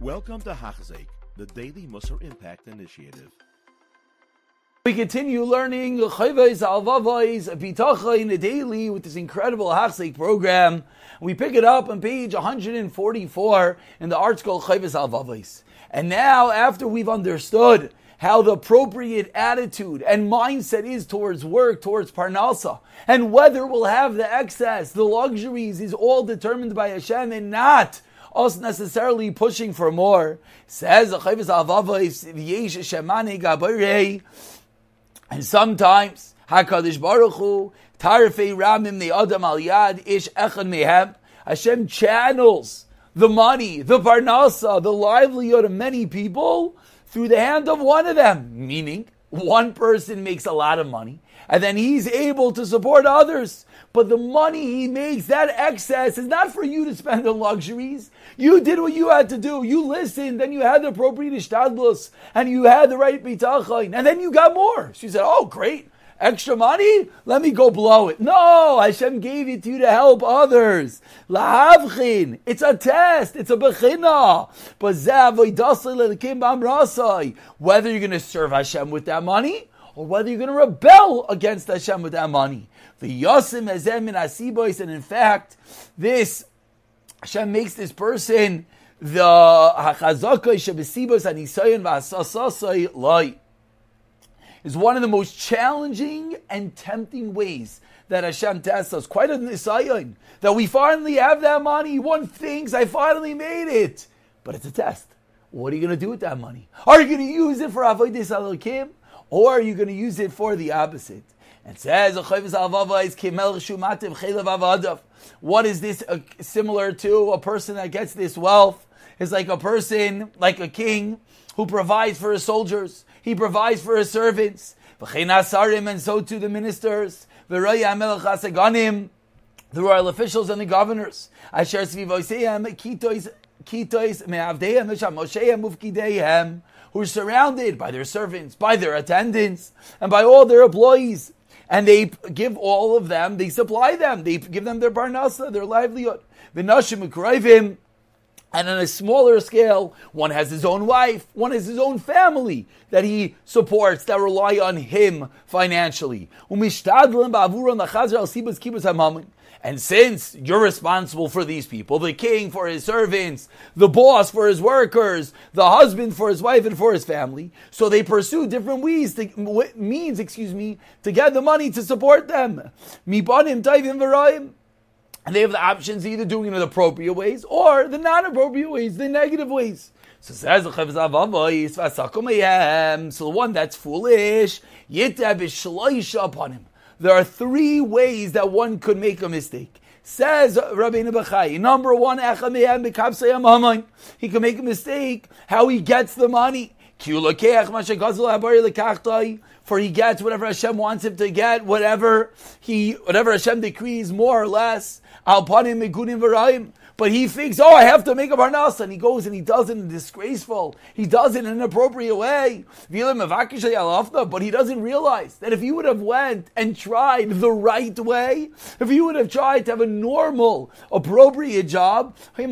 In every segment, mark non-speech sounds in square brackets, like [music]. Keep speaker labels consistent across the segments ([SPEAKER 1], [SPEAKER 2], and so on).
[SPEAKER 1] Welcome to Hachzik, the Daily Musar Impact Initiative.
[SPEAKER 2] We continue learning Chayvais in the daily with this incredible Hachzik program. We pick it up on page 144 in the article Chayvais Alvavais. And now, after we've understood how the appropriate attitude and mindset is towards work, towards parnasa, and whether we'll have the excess, the luxuries, is all determined by Hashem and not us necessarily pushing for more. Says and sometimes Hakadosh Baruch Hu Tarfei Ramim the Adam Al Yad Ish Echad Mehem Hashem channels the money, the parnasa, the livelihood of many people through the hand of one of them. Meaning, one person makes a lot of money, and then he's able to support others. But the money he makes, that excess, is not for you to spend on luxuries. You did what you had to do. You listened, then you had the appropriate ishtadlus, and you had the right bitachon, and then you got more. She said, "Oh, great." Extra money? Let me go blow it. No, Hashem gave it to you to help others. Lahavchin. It's a test. It's a bechina. Whether you're going to serve Hashem with that money, or whether you're going to rebel against Hashem with that money. The Yosim Ezem in Asibois, and in fact, this Hashem makes this person the Hachazakah Shebesibos Anisayan Vasasasai Lai is one of the most challenging and tempting ways that Hashem tests us. Quite a nisayon that we finally have that money. One thinks I finally made it, but it's a test. What are you going to do with that money? Are you going to use it for avodah alokim, or are you going to use it for the opposite? It says, What is this uh, similar to? A person that gets this wealth is like a person, like a king, who provides for his soldiers. He provides for his servants. And so to the ministers. The royal officials and the governors. Who are surrounded by their servants, by their attendants, and by all their employees and they give all of them, they supply them, they give them their parnasa, their livelihood. V'nashim and on a smaller scale, one has his own wife, one has his own family that he supports, that rely on him financially. And since you're responsible for these people, the king for his servants, the boss for his workers, the husband for his wife and for his family, so they pursue different ways, to, means, excuse me, to get the money to support them. And they have the options either doing it in the appropriate ways or the non-appropriate ways, the negative ways. So says the So the one that's foolish, yitab is upon him. There are three ways that one could make a mistake. Says Rabbi Bachai, number one, he can make a mistake how he gets the money. For he gets whatever Hashem wants him to get, whatever he, whatever Hashem decrees, more or less. But he thinks, oh, I have to make a parnasa, and he goes and he does it in disgraceful. He does it in an appropriate way. But he doesn't realize that if he would have went and tried the right way, if he would have tried to have a normal, appropriate job, he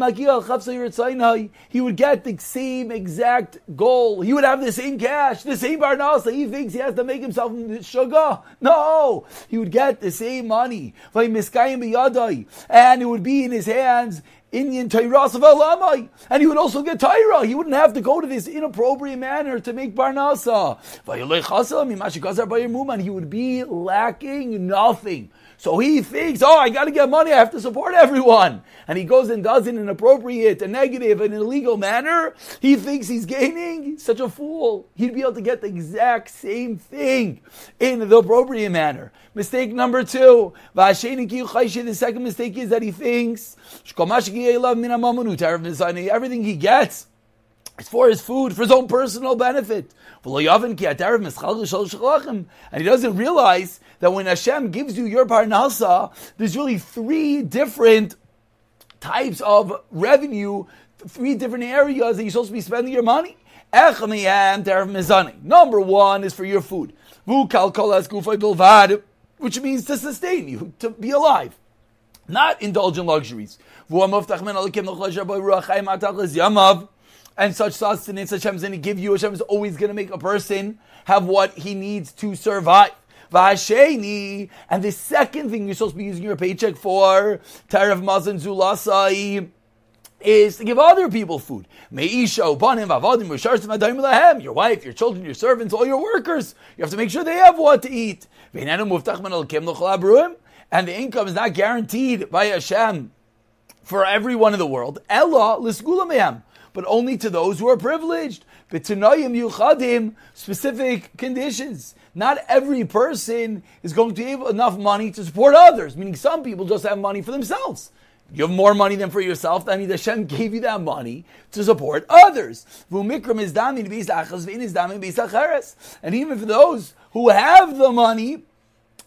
[SPEAKER 2] would get the same exact goal. He would have the same cash, the same parnasa. He thinks he has to make himself sugar. No, he would get the same money. And it would be in his hands Indian Torah of and he would also get Torah. He wouldn't have to go to this inappropriate manner to make parnasa. He would be lacking nothing. So he thinks, oh, I got to get money. I have to support everyone. And he goes and does it in an inappropriate, a negative, an illegal manner. He thinks he's gaining. Such a fool. He'd be able to get the exact same thing in the appropriate manner. Mistake number two. The second mistake is that he thinks everything he gets is for his food, for his own personal benefit. And he doesn't realize that when Hashem gives you your parnasa, there's really three different types of revenue, three different areas that you're supposed to be spending your money. Number one is for your food, which means to sustain you, to be alive, not indulge in luxuries. and such sustenance Hashem's going to give you. Hashem is always going to make a person have what he needs to survive. And the second thing you're supposed to be using your paycheck for, Tarav Mazan Zulasai, is to give other people food. Your wife, your children, your servants, all your workers. You have to make sure they have what to eat. And the income is not guaranteed by Hashem for everyone in the world. Ella but only to those who are privileged. yuchadim, specific conditions. Not every person is going to have enough money to support others, meaning some people just have money for themselves. You have more money than for yourself. That means Hashem [laughs] gave you that money to support others. And even for those who have the money,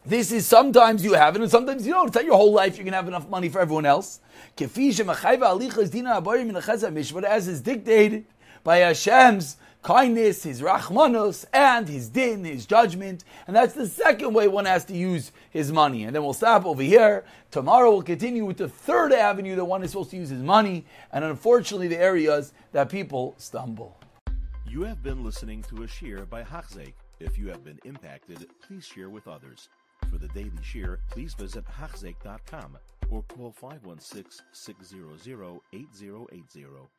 [SPEAKER 2] this is sometimes you have it and sometimes you don't. It's not your whole life you can have enough money for everyone else. But as is dictated by Hashem's kindness, his rachmanos, and his din, his judgment. And that's the second way one has to use his money. And then we'll stop over here. Tomorrow we'll continue with the third avenue that one is supposed to use his money, and unfortunately the areas that people stumble.
[SPEAKER 1] You have been listening to a shiur by Hachzeik. If you have been impacted, please share with others. The daily shiur, please visit Hachzeik.com or call 516 600 8080.